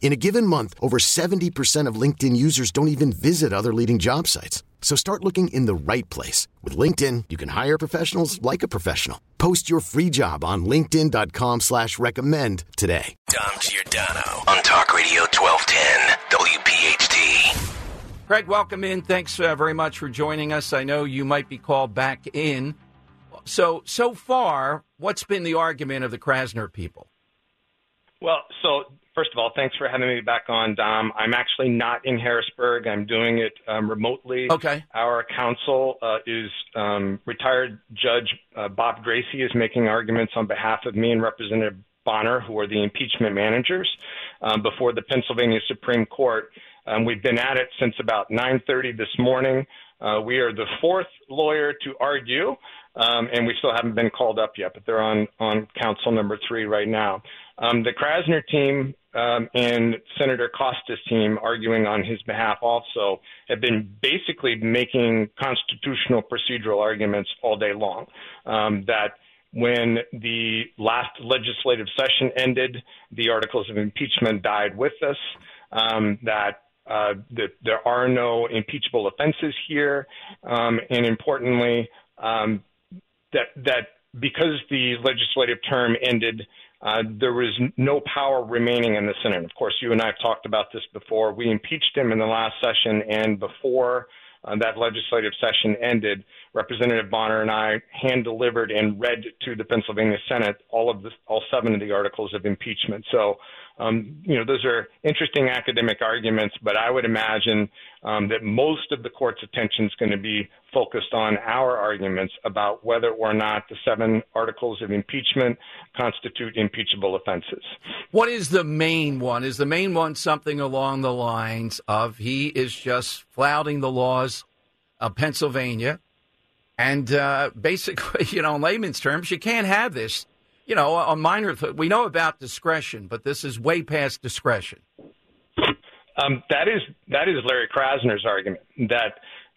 In a given month, over 70% of LinkedIn users don't even visit other leading job sites. So start looking in the right place. With LinkedIn, you can hire professionals like a professional. Post your free job on linkedin.com slash recommend today. Dom Giordano on Talk Radio 1210, WPHT. Craig, welcome in. Thanks uh, very much for joining us. I know you might be called back in. So, so far, what's been the argument of the Krasner people? Well, so first of all, thanks for having me back on, Dom. I'm actually not in Harrisburg. I'm doing it um, remotely. Okay. Our counsel uh, is um, retired Judge uh, Bob Graci is making arguments on behalf of me and Representative Bonner, who are the impeachment managers, um, before the Pennsylvania Supreme Court. Um, we've been at it since about 9:30 this morning. Uh, we are the fourth lawyer to argue, um, and we still haven't been called up yet, but they're on on council number three right now. Um, the Krasner team um, and Senator Costa's team, arguing on his behalf, also have been basically making constitutional procedural arguments all day long. Um, that when the last legislative session ended, the articles of impeachment died with us. Um, that uh, that there are no impeachable offenses here, um, and importantly, um, that that because the legislative term ended, uh, there was no power remaining in the Senate. Of course, you and I have talked about this before. We impeached him in the last session, and before uh, that legislative session ended, Representative Bonner and I hand delivered and read to the Pennsylvania Senate all of the, all seven of the articles of impeachment. So um, you know, those are interesting academic arguments, but I would imagine um, that most of the court's attention is going to be focused on our arguments about whether or not the seven articles of impeachment constitute impeachable offenses. What is the main one? Is the main one something along the lines of he is just flouting the laws of Pennsylvania? And uh, basically, you know, in layman's terms, you can't have this you know, a minor. We know about discretion, but this is way past discretion. Um, that is that is Larry Krasner's argument that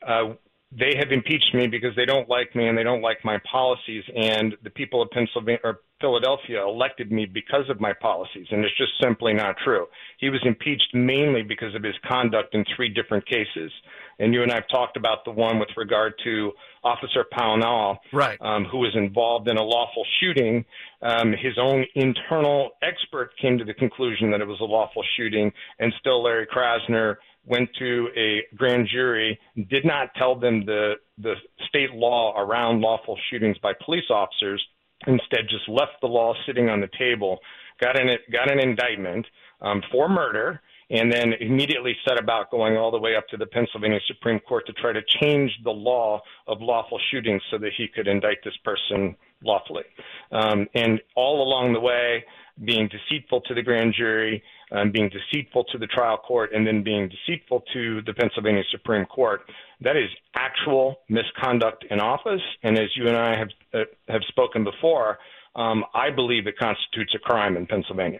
uh, they have impeached me because they don't like me and they don't like my policies, and the people of Pennsylvania or Philadelphia elected me because of my policies, and it's just simply not true. He was impeached mainly because of his conduct in three different cases, and you and I have talked about the one with regard to Officer Pownall, right. um, who was involved in a lawful shooting. Um, his own internal expert came to the conclusion that it was a lawful shooting, and still Larry Krasner went to a grand jury, did not tell them the the state law around lawful shootings by police officers, instead just left the law sitting on the table, got an got an indictment um, for murder, and then immediately set about going all the way up to the Pennsylvania Supreme Court to try to change the law of lawful shootings so that he could indict this person lawfully. Um, and all along the way, being deceitful to the grand jury, um, being deceitful to the trial court, and then being deceitful to the Pennsylvania Supreme Court. That is actual misconduct in office. And as you and I have uh, have spoken before, um, I believe it constitutes a crime in Pennsylvania.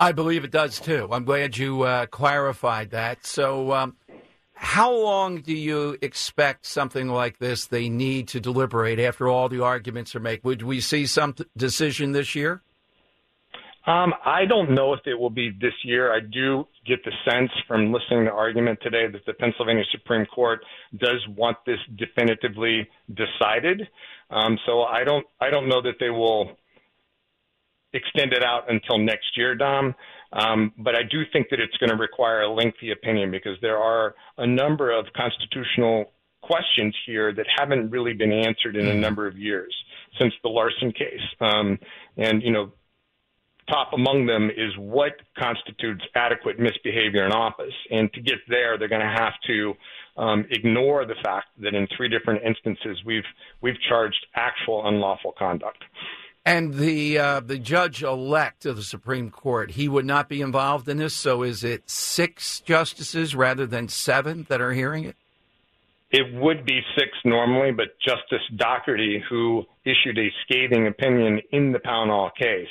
I believe it does too. I'm glad you uh, clarified that. So, um, how long do you expect something like this they need to deliberate after all the arguments are made? Would we see some decision this year? Um, I don't know if it will be this year. I do get the sense from listening to argument today that the Pennsylvania Supreme Court does want this definitively decided. Um, so I don't I don't know that they will extend it out until next year, Dom. Um, but I do think that it's going to require a lengthy opinion because there are a number of constitutional questions here that haven't really been answered in a number of years since the Larsen case. Um, and you know, top among them is what constitutes adequate misbehavior in office. And to get there, they're going to have to um, ignore the fact that in three different instances we've we've charged actual unlawful conduct. And the uh, the judge elect of the Supreme Court, he would not be involved in this. So is it six justices rather than seven that are hearing it? It would be six normally, but Justice Dougherty, who issued a scathing opinion in the Pownall case,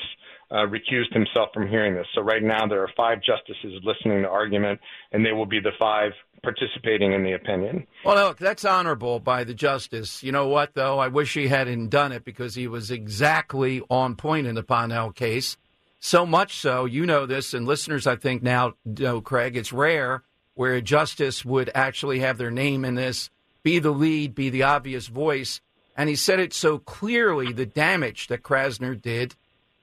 uh, recused himself from hearing this. So right now there are five justices listening to argument, and they will be the five participating in the opinion. Well, look, that's honorable by the justice. You know what, though? I wish he hadn't done it because he was exactly on point in the Pownall case. So much so, you know this, and listeners, I think now know, Craig, it's rare where a justice would actually have their name in this, be the lead, be the obvious voice. And he said it so clearly the damage that Krasner did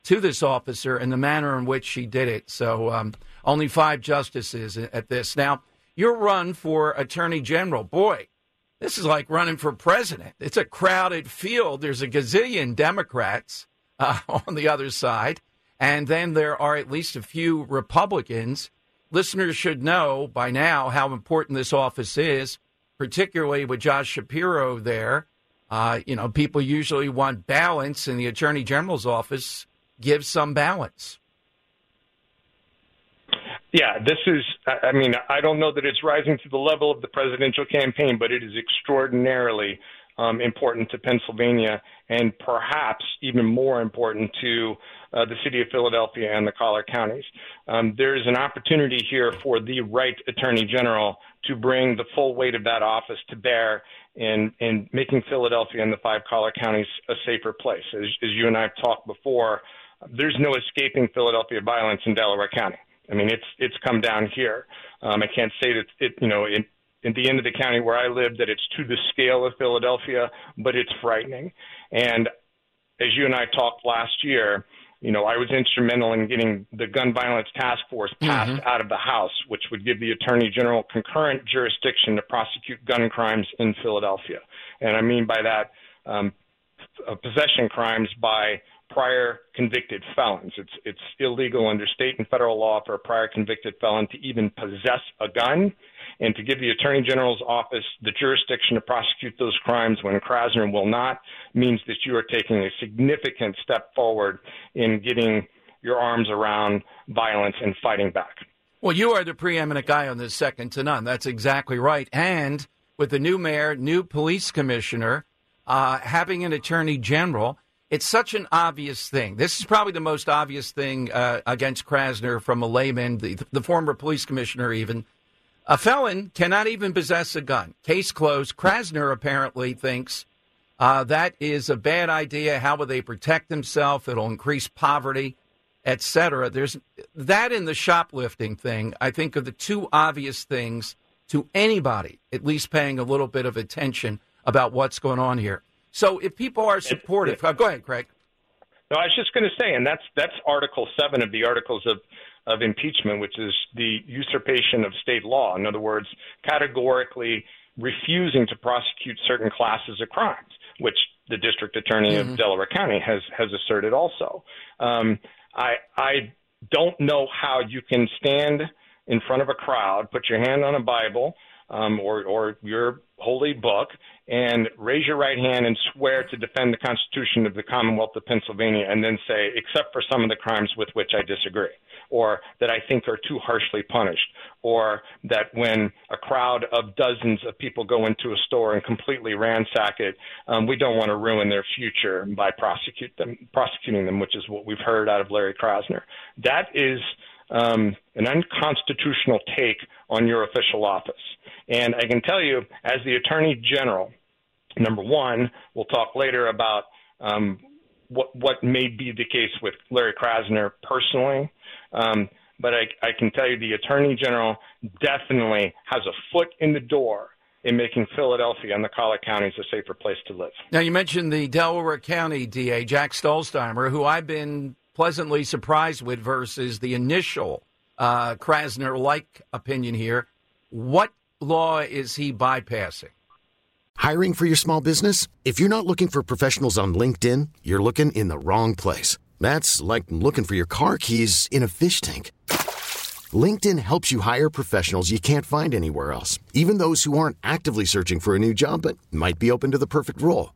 to this officer and the manner in which she did it. So, um, only five justices at this. Now, your run for attorney general, boy, this is like running for president. It's a crowded field. There's a gazillion Democrats uh, on the other side, and then there are at least a few Republicans. Listeners should know by now how important this office is, particularly with Josh Shapiro there. Uh, you know, people usually want balance, in the attorney general's office gives some balance. Yeah, this is, I mean, I don't know that it's rising to the level of the presidential campaign, but it is extraordinarily um, important to Pennsylvania and perhaps even more important to uh, the city of Philadelphia and the collar counties. Um, there is an opportunity here for the right attorney general to bring the full weight of that office to bear in, in making Philadelphia and the five collar counties a safer place. As, as you and I have talked before, there's no escaping Philadelphia violence in Delaware County. I mean, it's it's come down here. Um, I can't say that it, you know, in, in the end of the county where I live, that it's to the scale of Philadelphia, but it's frightening. And as you and I talked last year, you know, I was instrumental in getting the gun violence task force passed mm-hmm. out of the House, which would give the Attorney General concurrent jurisdiction to prosecute gun crimes in Philadelphia. And I mean by that, um, possession crimes by prior convicted felons. It's it's illegal under state and federal law for a prior convicted felon to even possess a gun and to give the Attorney General's office the jurisdiction to prosecute those crimes when Krasner will not means that you are taking a significant step forward in getting your arms around violence and fighting back. Well, you are the preeminent guy on this, second to none. That's exactly right. And with the new mayor, new police commissioner, uh, having an attorney general, it's such an obvious thing. This is probably the most obvious thing uh, against Krasner from a layman, the, the former police commissioner, even. A felon cannot even possess a gun. Case closed. Krasner apparently thinks uh, that is a bad idea. How will they protect themselves? It'll increase poverty, etc. There's that in the shoplifting thing. I think are the two obvious things to anybody, at least paying a little bit of attention about what's going on here. So if people are supportive, it, go ahead, Craig. No, I was just going to say, and that's that's Article Seven of the Articles of of Impeachment, which is the usurpation of state law. In other words, categorically refusing to prosecute certain classes of crimes, which the district attorney mm-hmm. of Delaware County has has asserted also. Um, I I don't know how you can stand in front of a crowd, put your hand on a Bible um, or or your holy book, and raise your right hand and swear to defend the Constitution of the Commonwealth of Pennsylvania, and then say, except for some of the crimes with which I disagree, or that I think are too harshly punished, or that when a crowd of dozens of people go into a store and completely ransack it, um, we don't want to ruin their future by prosecute them, prosecuting them, which is what we've heard out of Larry Krasner. That is um, an unconstitutional take on your official office. And I can tell you, as the Attorney General, number one, we'll talk later about um, what what may be the case with Larry Krasner personally. Um, but I, I can tell you, the Attorney General definitely has a foot in the door in making Philadelphia and the collar counties a safer place to live. Now, you mentioned the Delaware County DA, Jack Stollsteimer, who I've been pleasantly surprised with versus the initial uh, Krasner like opinion here. What law is he bypassing? Hiring for your small business? If you're not looking for professionals on LinkedIn, you're looking in the wrong place. That's like looking for your car keys in a fish tank. LinkedIn helps you hire professionals you can't find anywhere else, even those who aren't actively searching for a new job but might be open to the perfect role.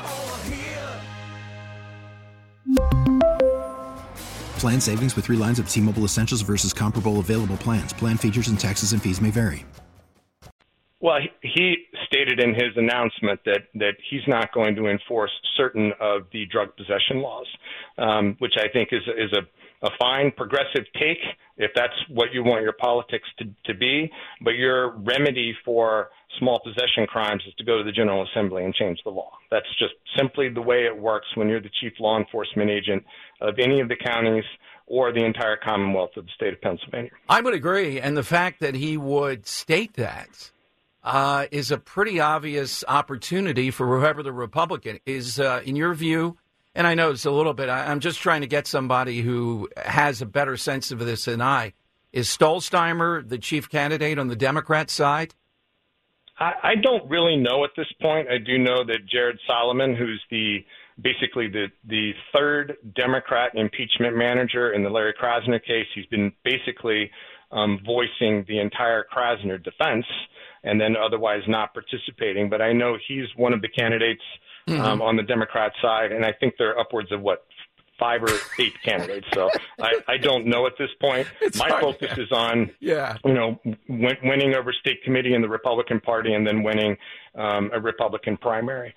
Plan savings with three lines of T Mobile Essentials versus comparable available plans. Plan features and taxes and fees may vary. Well, he stated in his announcement that, that he's not going to enforce certain of the drug possession laws, um, which I think is, is a, a fine progressive take if that's what you want your politics to, to be. But your remedy for small possession crimes is to go to the General Assembly and change the law. That's just simply the way it works when you're the chief law enforcement agent of any of the counties or the entire Commonwealth of the state of Pennsylvania. I would agree. And the fact that he would state that uh, is a pretty obvious opportunity for whoever the Republican is, uh, in your view. And I know it's a little bit, I, am just trying to get somebody who has a better sense of this than I. Is Stollsteimer the chief candidate on the Democrat side? I, I don't really know at this point. I do know that Jared Solomon, who's the basically the the third Democrat impeachment manager in the Larry Krasner case, he's been basically um, voicing the entire Krasner defense and then otherwise not participating. But I know he's one of the candidates mm-hmm. um, on the Democrat side, and I think there are upwards of what five or eight candidates. So I, I don't know at this point. It's My hard, focus yeah. is on, yeah. you know, win, winning over state committee in the Republican Party and then winning um, a Republican primary.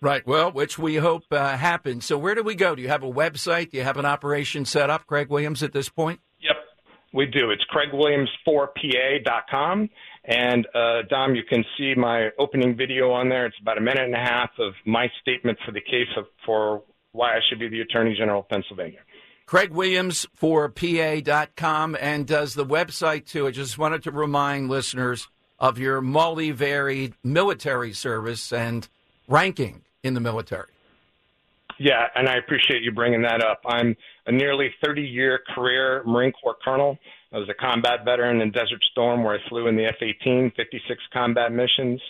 Right. Well, which we hope uh, happens. So where do we go? Do you have a website? Do you have an operation set up, Craig Williams, at this point? Yep, we do. It's craigwilliams4pa.com. And uh, Dom, you can see my opening video on there. It's about a minute and a half of my statement for the case of, for why I should be the Attorney General of Pennsylvania. Craig Williams for PA.com and does the website too. I just wanted to remind listeners of your multi-varied military service and ranking in the military. Yeah, and I appreciate you bringing that up. I'm a nearly 30 year career Marine Corps colonel. I was a combat veteran in Desert Storm, where I flew in the F 18, 56 combat missions.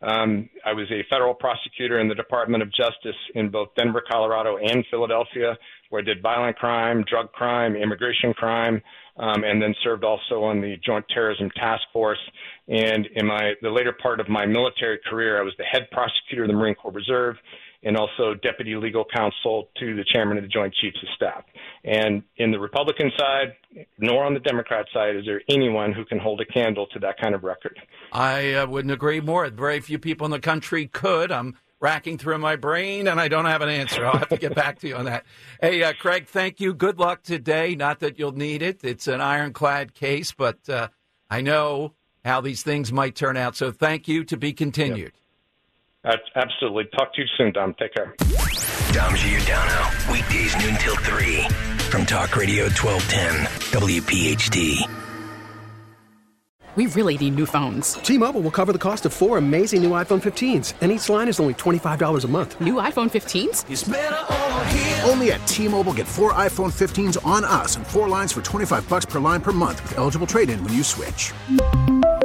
Um, I was a federal prosecutor in the Department of Justice in both Denver, Colorado, and Philadelphia, where I did violent crime, drug crime, immigration crime, um, and then served also on the Joint Terrorism Task Force. And in my the later part of my military career, I was the head prosecutor of the Marine Corps Reserve and also deputy legal counsel to the chairman of the Joint Chiefs of Staff. And in the Republican side, nor on the Democrat side, is there anyone who can hold a candle to that kind of record. I uh, wouldn't agree more. Very few people in the country could. I'm racking through my brain and I don't have an answer. I'll have to get back to you on that. Hey, uh, Craig, thank you. Good luck today. Not that you'll need it. It's an ironclad case, but uh, I know how these things might turn out. So thank you to be continued. Yep. Absolutely. Talk to you soon, Dom. Take care. Dom Giordano, weekdays noon till 3 from Talk Radio 1210, WPHT. We really need new phones. T-Mobile will cover the cost of four amazing new iPhone 15s, and each line is only $25 a month. New iPhone 15s? Only at T-Mobile get four iPhone 15s on us and four lines for 25 bucks per line per month with eligible trade-in when you switch.